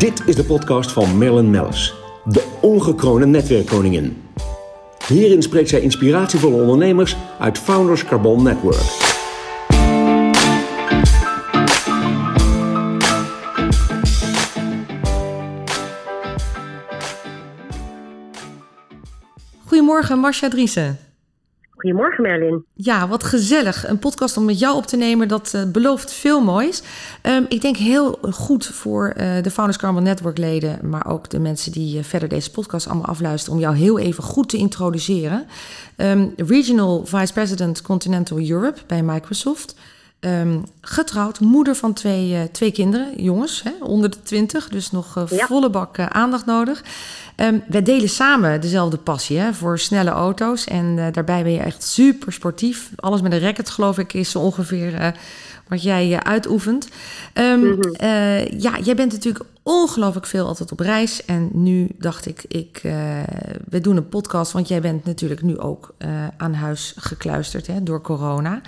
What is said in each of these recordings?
Dit is de podcast van Marilyn Mellis, de ongekroonde netwerkkoningin. Hierin spreekt zij inspiratievolle ondernemers uit Founders Carbon Network. Goedemorgen, Marcia Driessen. Goedemorgen Merlin. Ja, wat gezellig. Een podcast om met jou op te nemen, dat uh, belooft veel moois. Um, ik denk heel goed voor uh, de Founders Carbon Network leden, maar ook de mensen die uh, verder deze podcast allemaal afluisteren, om jou heel even goed te introduceren. Um, Regional Vice President Continental Europe bij Microsoft. Um, getrouwd, moeder van twee, uh, twee kinderen, jongens, hè, onder de twintig, dus nog uh, ja. volle bak uh, aandacht nodig. Um, wij delen samen dezelfde passie hè, voor snelle auto's en daarbij ben je echt super sportief. Alles met een racket, geloof ik, is zo ongeveer wat jij uitoefent. Um, mm -hmm. ja, jij bent natuurlijk ongelooflijk veel altijd op reis. En nu dacht ik, ik we doen een podcast, want jij bent natuurlijk nu ook aan huis gekluisterd hè, door corona.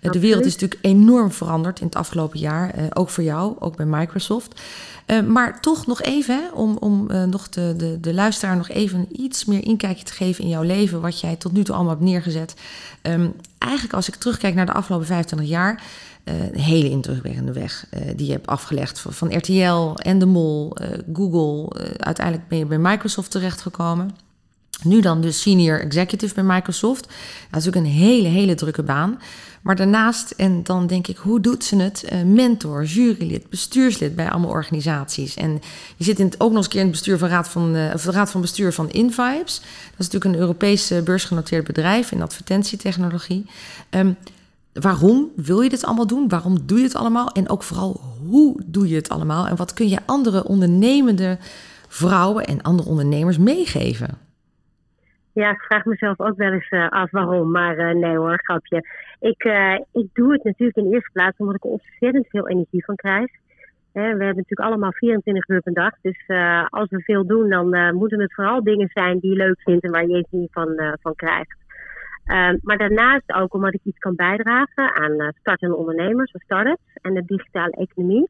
De wereld is natuurlijk enorm veranderd in het afgelopen jaar. Uh, ook voor jou, ook bij Microsoft. Uh, maar toch nog even, hè, om, om uh, nog de, de, de luisteraar nog even iets meer inkijkje te geven in jouw leven. Wat jij tot nu toe allemaal hebt neergezet. Um, eigenlijk als ik terugkijk naar de afgelopen 25 jaar. een hele indrukwekkende weg die je hebt afgelegd. Van, RTL en de Mol, Google. uiteindelijk ben je bij Microsoft terechtgekomen. Nu dan dus senior executive bij Microsoft. Dat is ook een hele, hele drukke baan. Maar daarnaast, en dan denk ik, hoe doet ze het? Uh, mentor, jurylid, bestuurslid bij allemaal organisaties. En je zit in het, ook nog eens een keer in het bestuur van raad van, uh, of de raad van bestuur van Invibes. Dat is natuurlijk een Europees beursgenoteerd bedrijf in advertentietechnologie. Um, waarom wil je dit allemaal doen? Waarom doe je het allemaal? En ook vooral, hoe doe je het allemaal? En wat kun je andere ondernemende vrouwen en andere ondernemers meegeven? Ja, ik vraag mezelf ook wel eens uh, af waarom, maar uh, nee hoor, grapje. Ik, uh, ik doe het natuurlijk in de eerste plaats omdat ik er ontzettend veel energie van krijg. we hebben natuurlijk allemaal 24 uur per dag, dus als we veel doen, dan moeten het vooral dingen zijn die je leuk vindt en waar je energie van, van krijgt. Ehm, maar daarnaast ook omdat ik iets kan bijdragen aan startende ondernemers of start-ups en de digitale economie.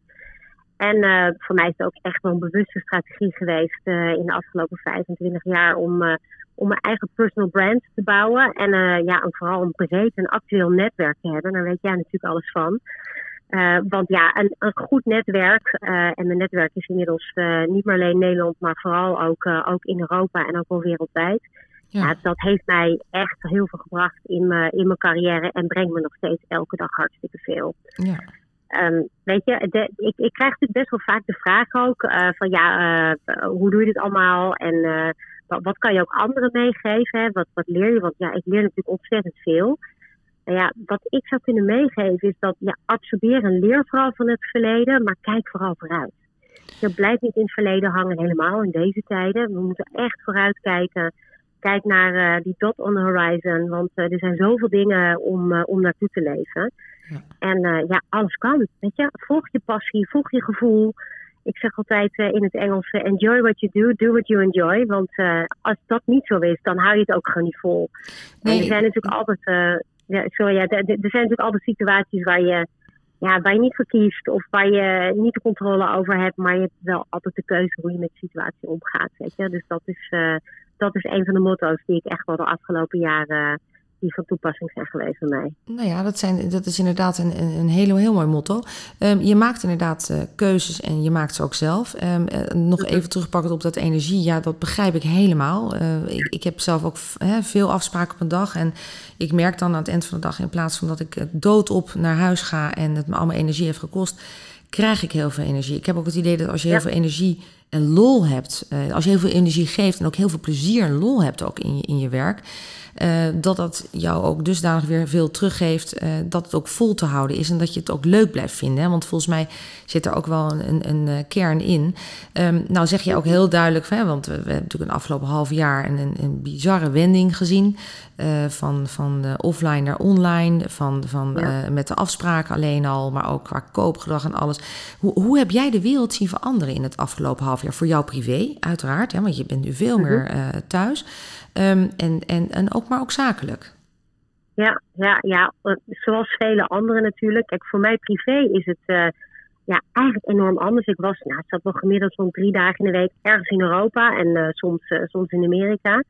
En voor mij is het ook echt wel een bewuste strategie geweest in de afgelopen 25 jaar om om mijn eigen personal brand te bouwen. En ja, vooral een breed en actueel netwerk te hebben. Daar weet jij natuurlijk alles van. Want ja, een, een goed netwerk, en mijn netwerk is inmiddels niet meer alleen Nederland, maar vooral ook, ook in Europa en ook wel wereldwijd. Ja. ja. dat heeft mij echt heel veel gebracht in, mijn in mijn carrière en brengt me nog steeds elke dag hartstikke veel. Ja. Um, weet je, ik, ik krijg natuurlijk best wel vaak de vraag ook van ja, hoe doe je dit allemaal? En wat, wat kan je ook anderen meegeven? Hè? Wat, wat leer je? Want ja, ik leer natuurlijk ontzettend veel. En ja, wat ik zou kunnen meegeven is dat ja, absorbeer en leer vooral van het verleden, maar kijk vooral vooruit. Je blijft niet in het verleden hangen, helemaal in deze tijden. We moeten echt vooruit kijken. Kijk naar uh, die dot on the horizon, want uh, er zijn zoveel dingen om, uh, om naartoe te leven. Ja. En ja, alles kan. Weet je, volg je passie, volg je gevoel ik zeg altijd in het Engels: enjoy what you do, do what you enjoy. Want als dat niet zo is, dan hou je het ook gewoon niet vol. Nee. En er zijn natuurlijk altijd, ja, sorry, ja, er zijn natuurlijk altijd situaties waar je, ja, waar je niet voor kiest of waar je niet de controle over hebt, maar je hebt wel altijd de keuze hoe je met de situatie omgaat. Weet je? Dus dat is, dat is een van de motto's die ik echt wel de afgelopen jaren die van toepassing zijn geweest bij mij. Nou ja, dat, zijn, dat is inderdaad een, een heel, heel mooi motto. Um, je maakt inderdaad uh, keuzes en je maakt ze ook zelf. Um, uh, nog mhm. even terugpakken op dat energie. Ja, dat begrijp ik helemaal. Uh, ik, ik, heb zelf ook veel afspraken op een dag. En ik merk dan aan het eind van de dag, in plaats van dat ik doodop naar huis ga en het me allemaal energie heeft gekost, krijg ik heel veel energie. Ik heb ook het idee dat als je heel veel energie en lol hebt, als je heel veel energie geeft en ook heel veel plezier en lol hebt ook in je, in je werk uh, dat dat jou ook dusdanig weer veel teruggeeft. Uh, dat het ook vol te houden is en dat je het ook leuk blijft vinden. Want volgens mij zit er ook wel een, een, een eh, kern in. Um, nou zeg je ook heel duidelijk, hè, want we, hebben natuurlijk een afgelopen half jaar een, een, bizarre wending gezien. Van van offline naar online, van, van, ja. met de afspraken alleen al, maar ook qua koopgedrag en alles. Hoe, hoe heb jij de wereld zien veranderen in het afgelopen half jaar? Voor jou privé, uiteraard, hè, want je bent nu veel mhm. meer thuis. Um, en, en, en ook maar ook zakelijk. Ja, ja, ja, zoals vele anderen natuurlijk. Kijk, voor mij privé is het ja, eigenlijk enorm anders. Ik was, nou, zat wel gemiddeld zo'n drie dagen in de week ergens in Europa en soms, soms in Amerika.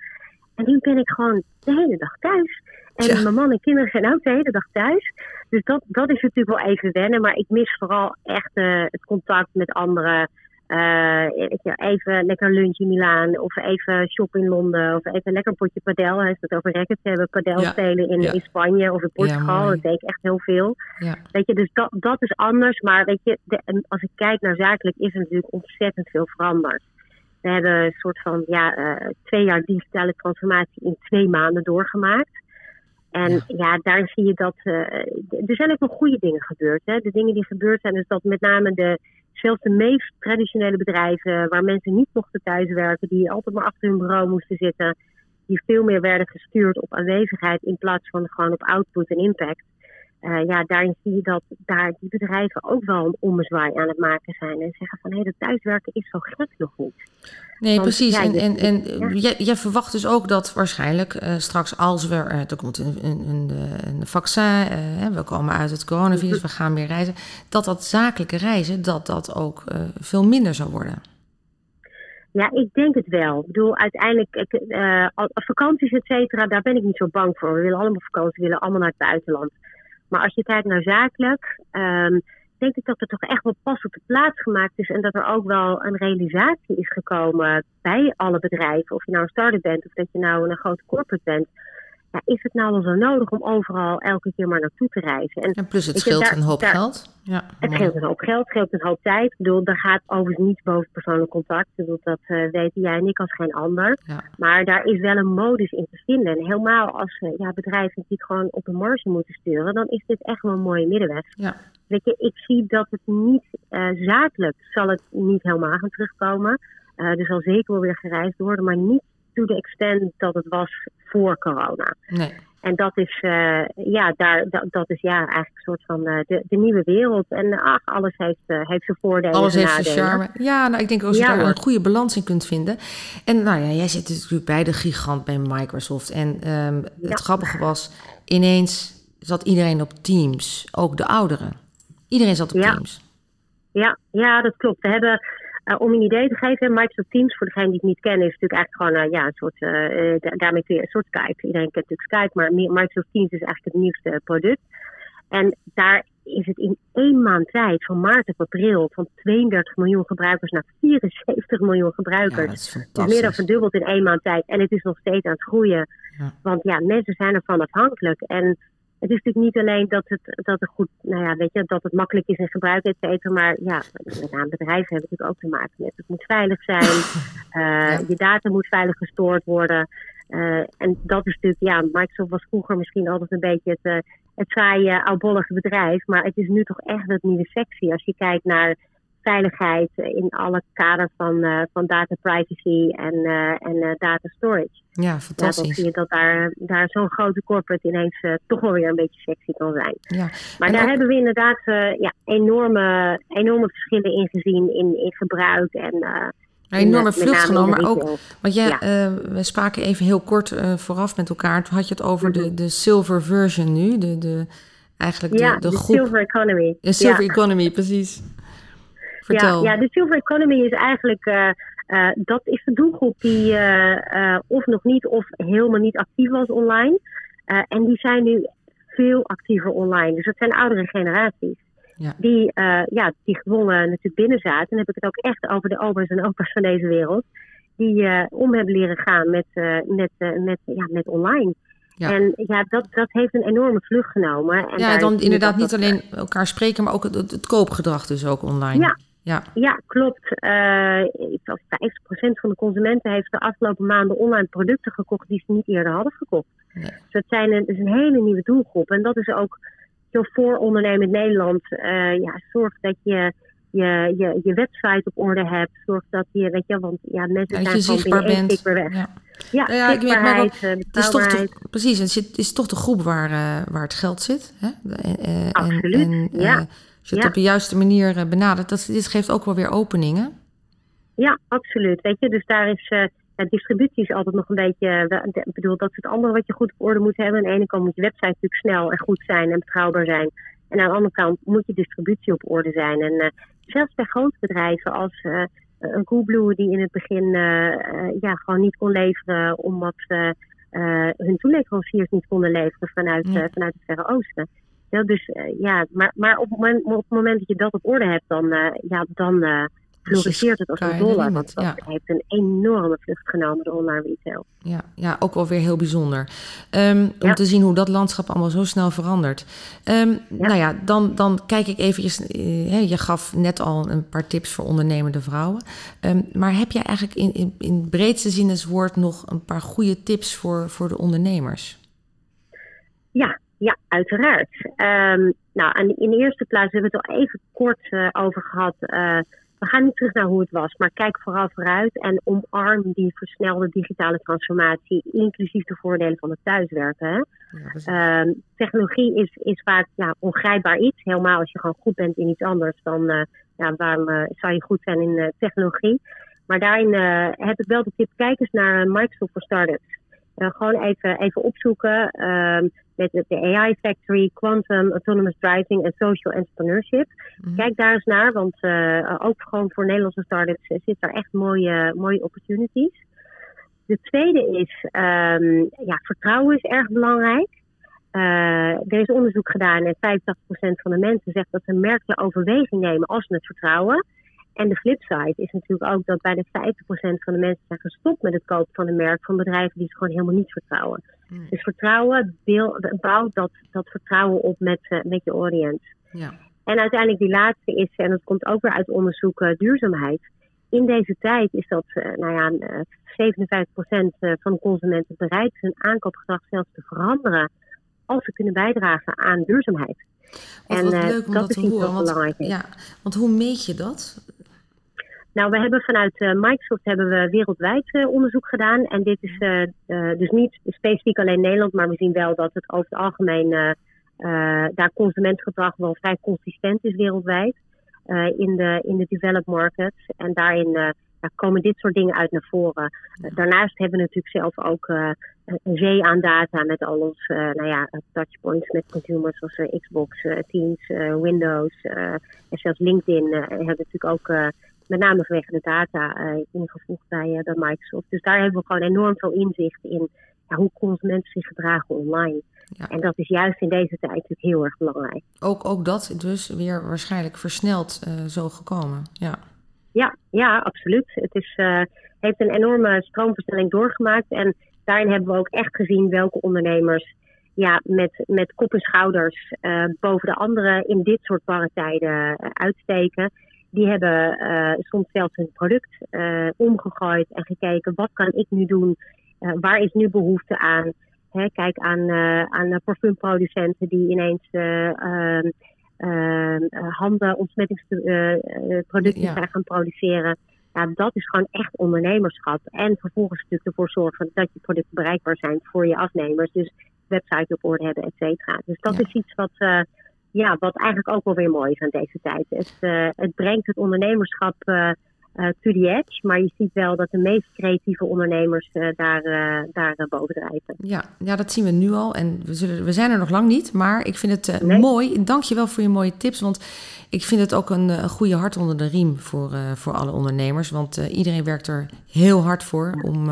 En nu ben ik gewoon de hele dag thuis. En mijn man en kinderen zijn ook de hele dag thuis. Dus dat, dat is natuurlijk wel even wennen. Maar ik mis vooral echt het contact met anderen. Uh, even lekker lunch in Milaan, of even shoppen in Londen, of even lekker een potje padel. Hij het over rackets hebben, padel spelen in, in Spanje of in Portugal. dat deed ik echt heel veel. Weet je, dus dat, dat is anders. Maar weet je, de, als ik kijk naar zakelijk, is er natuurlijk ontzettend veel veranderd. We hebben een soort van ja, uh, twee jaar digitale transformatie in twee maanden doorgemaakt. En ja, ja daar zie je dat. Uh, er zijn ook wel goede dingen gebeurd. Hè? De dingen die gebeurd zijn, is dat met name de zelfs de meest traditionele bedrijven, waar mensen niet mochten thuiswerken, die altijd maar achter hun bureau moesten zitten, die veel meer werden gestuurd op aanwezigheid in plaats van gewoon op output en impact. Uh, ja, daarin zie je dat daar die bedrijven ook wel een ommezwaai aan het maken zijn. En zeggen van hé, hey, dat thuiswerken is zo gek nog niet. Nee, precies. en en, en jij, jij, verwacht dus ook dat waarschijnlijk uh, straks als we, uh, er komt een, een, een, een vaccin, we komen uit het coronavirus, we gaan meer reizen, dat dat zakelijke reizen, dat dat ook veel minder zou worden. Ja, ik denk het wel. Ik bedoel, uiteindelijk, vakanties, et cetera, daar ben ik niet zo bang voor. We willen allemaal vakantie, we willen allemaal naar het buitenland. Maar als je kijkt naar zakelijk, um, denk ik dat er toch echt wel pas op de plaats gemaakt is. En dat er ook wel een realisatie is gekomen bij alle bedrijven. Of je nou een start-up bent of dat je nou een grote corporate bent ja, is het nou wel zo nodig om overal elke keer maar naartoe te reizen? En, plus het scheelt een hoop geld. Ja, het scheelt een hoop geld, het scheelt een hoop tijd. Ik bedoel, daar gaat overigens niets boven persoonlijk contact. Ik bedoel, dat uh, weten jij en ik als geen ander. Maar daar is wel een modus in te vinden. En helemaal als uh, ja, bedrijven die gewoon op een marge moeten sturen, dan is dit echt wel een mooie middenweg. Ja. Weet je, ik zie dat het niet uh, zakelijk zal het niet helemaal gaan terugkomen. er zal zeker wel weer gereisd worden, maar niet to the extent dat het was voor corona. Nee. En dat is, uh, ja, daar, dat, dat, is ja, eigenlijk een soort van uh, de, de nieuwe wereld. En ach, alles heeft, uh, heeft zijn voordelen Alles heeft zijn charme. Ja, nou, ik denk als je daar een goede balans in kunt vinden. En nou ja, jij zit natuurlijk bij de gigant bij Microsoft. En um, het grappige was, ineens zat iedereen op Teams. Ook de ouderen. Iedereen zat op Teams. Ja, ja, dat klopt. We hebben uh, om een idee te geven, Microsoft Teams, voor degene die het niet kennen, is natuurlijk eigenlijk gewoon uh, ja, een soort, uh, daarmee kun je een soort Skype. Iedereen kent natuurlijk Skype, maar Microsoft Teams is eigenlijk het nieuwste product. En daar is het in één maand tijd, van maart tot april, van 32 miljoen gebruikers naar 74 miljoen gebruikers. Ja, dat is meer dan verdubbeld in één maand tijd. En het is nog steeds aan het groeien. Ja. Want ja, mensen zijn ervan afhankelijk. En het is natuurlijk niet alleen dat het, dat het goed, nou ja, weet je, dat het makkelijk is in gebruik, et cetera. Maar ja, met name bedrijven hebben natuurlijk ook te maken met het moet veilig zijn. Uh, Je data moet veilig gestoord worden. Uh, en dat is natuurlijk, ja, Microsoft was vroeger misschien altijd een beetje het, uh, het saaie, oudbollige bedrijf. Maar het is nu toch echt het nieuwe sexy. Als je kijkt naar veiligheid in alle kaders van, uh, van data privacy en, uh, en uh, data storage. Ja, fantastisch. Ja, dan zie je dat daar, daar zo'n grote corporate ineens toch wel weer een beetje sexy kan zijn. Ja. Maar daar hebben we inderdaad ja, enorme, enorme verschillen in gezien in, in gebruik en... Een enorme vlucht genomen, maar ook, want jij, ja. we spraken even heel kort vooraf met elkaar. Toen had je het over de, mhm. de silver version nu, de, de, eigenlijk de, ja, de, de groep. silver economy. De silver economy, precies. Ja, ja, de silver economy is eigenlijk, uh, uh, dat is de doelgroep die uh, of nog niet of helemaal niet actief was online. en die zijn nu veel actiever online. Dus dat zijn oudere generaties. Ja. Die, ja, die gewonnen natuurlijk binnen zaten. En dan heb ik het ook echt over de oma's en opa's van deze wereld. Die om hebben leren gaan met, met, met, ja, met online. Ja. En ja, dat, dat heeft een enorme vlucht genomen. En ja, dan inderdaad niet alleen elkaar spreken, maar ook het, het, koopgedrag dus ook online. Ja, ja, ja klopt. Uh, ik 50% van de consumenten heeft de afgelopen maanden online producten gekocht die ze niet eerder hadden gekocht. Nee. Dus dat, zijn een, is een hele nieuwe doelgroep. En dat is ook voor ondernemen in Nederland. Uh, ja, zorg dat je je, je je website op orde hebt. Zorg dat je, weet je, want ja, mensen zijn gewoon binnen één weer weg. Ja, ja, ja ik weet maar ook, het is toch de, precies, het is toch de groep waar, uh, waar het geld zit. Hè? Absoluut, en, ja. Als je het op de juiste manier eh, benadert, dat, dit geeft ook wel weer openingen. Ja, absoluut. Weet je, dus daar is. Uh, ja, distributie is altijd nog een beetje. Ik bedoel, dat is het andere wat je goed op orde moet hebben. Aan de ene kant moet je website natuurlijk snel en goed zijn en betrouwbaar zijn. En aan de andere kant moet je distributie op orde zijn. En zelfs bij grote bedrijven als een Coolblue die in het begin ja, gewoon niet kon leveren omdat ze hun toeleveranciers niet konden leveren vanuit, vanuit het Verre Oosten. Dus ja, maar, maar op, het moment, op het moment dat je dat op orde hebt, dan, ja, dan floriseert het als een dollar. Want dat heeft een enorme vlucht genomen, de online retail. Ja, ja ook wel weer heel bijzonder. Um, om te zien hoe dat landschap allemaal zo snel verandert. Um, Nou ja, dan, dan kijk ik eventjes... Uh, je gaf net al een paar tips voor ondernemende vrouwen. Um, maar heb jij eigenlijk in, in, in breedste zin het woord nog een paar goede tips voor, voor de ondernemers? Ja, ja, uiteraard. nou, in de eerste plaats hebben we het al even kort uh, over gehad... Uh, we gaan niet terug naar hoe het was, maar kijk vooral vooruit en omarm die versnelde digitale transformatie, inclusief de voordelen van het thuiswerken. Hè? Ehm, technologie is, is vaak ja, ongrijpbaar iets. Helemaal als je gewoon goed bent in iets anders, dan uh, ja, waarom zou je goed zijn in technologie? Maar daarin heb ik wel de tip: kijk eens naar Microsoft for Startups. Gewoon even, even opzoeken. Ehm, met de AI Factory, Quantum, Autonomous Driving en Social Entrepreneurship. Mhm. Kijk daar eens naar, want uh, ook gewoon voor Nederlandse startups zitten er echt mooie, mooie opportunities. De tweede is, um, ja, vertrouwen is erg belangrijk. Uh, er is onderzoek gedaan en 85% van de mensen zegt dat ze merkje overweging nemen als ze het vertrouwen. En de flipside is natuurlijk ook dat bijna 50% van de mensen zijn gestopt met het kopen van een merk van bedrijven die ze gewoon helemaal niet vertrouwen. Dus vertrouwen, bouw dat, dat vertrouwen op met, uh, met je audience. Ja. En uiteindelijk die laatste is, en dat komt ook weer uit onderzoek, uh, duurzaamheid. In deze tijd is dat, uh, nou ja, 57% van de consumenten bereid hun aankoopgedrag zelfs te veranderen als ze kunnen bijdragen aan duurzaamheid. Wat, en leuk om dat, dat is te horen. Want, ja, want hoe meet je dat? Nou, we hebben vanuit uh, Microsoft hebben we wereldwijd uh, onderzoek gedaan. En dit is uh, dus niet specifiek alleen Nederland, maar we zien wel dat het over het algemeen daar consumentgedrag wel vrij consistent is wereldwijd. in, de, in de developed markets. En daarin komen dit soort dingen uit naar voren. daarnaast hebben we natuurlijk zelf ook een zee aan data met al ons nou ja, touchpoints met consumers zoals Xbox, Teams, Windows en zelfs LinkedIn hebben natuurlijk ook met name vanwege de data uh, ingevoegd bij, uh, bij Microsoft. Dus daar hebben we gewoon enorm veel inzicht in ja, hoe consumenten zich gedragen online. Ja. En dat is juist in deze tijd natuurlijk heel erg belangrijk. Ook, ook dat dus weer waarschijnlijk versneld uh, zo gekomen. Ja. Ja, ja, absoluut. Het is, heeft een enorme stroomversnelling doorgemaakt. En daarin hebben we ook echt gezien welke ondernemers ja, met, met kop en schouders boven de anderen in dit soort barre tijden uitsteken die hebben uh, soms zelfs hun product uh, omgegooid en gekeken wat kan ik nu doen, uh, waar is nu behoefte aan. Hè, kijk aan, aan parfumproducenten die ineens ehm, ehm, handen ontsmettingsproducten ja. gaan gaan produceren. Ja, dat is gewoon echt ondernemerschap. En vervolgens natuurlijk ervoor zorgen dat je producten bereikbaar zijn voor je afnemers. Dus website op orde hebben, et cetera. Dus dat is iets wat ja, wat eigenlijk ook wel weer mooi is aan deze tijd. Het, uh, het brengt het ondernemerschap uh, uh, to the edge. Maar je ziet wel dat de meest creatieve ondernemers daar, daar boven drijven. Ja, ja, dat zien we nu al. En we, zullen, we zijn er nog lang niet. Maar ik vind het nee. mooi. Dank je wel voor je mooie tips. Want ik vind het ook een, een goede hart onder de riem voor, voor alle ondernemers. Want iedereen werkt er heel hard voor om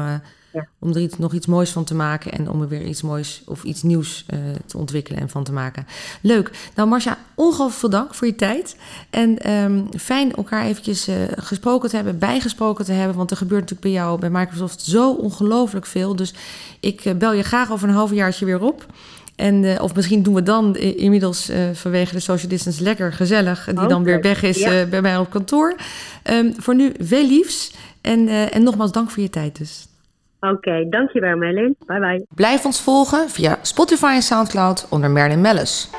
ja. Om er iets, nog iets moois van te maken en om er weer iets moois of iets nieuws uh, te ontwikkelen en van te maken. Leuk. Nou, Marcia, ongelooflijk veel dank voor je tijd. En um, fijn elkaar eventjes uh, gesproken te hebben, bijgesproken te hebben. Want er gebeurt natuurlijk bij jou bij Microsoft zo ongelooflijk veel. Dus ik uh, bel je graag over een halfjaartje weer op. En, uh, of misschien doen we dan inmiddels uh, vanwege de social distance lekker gezellig. Die okay. dan weer weg is ja. bij mij op kantoor. Um, voor nu veel liefs. En, en nogmaals dank voor je tijd dus. Oké, dankjewel Merlin. Bye bye. Blijf ons volgen via Spotify en Soundcloud onder Merlin Mellis.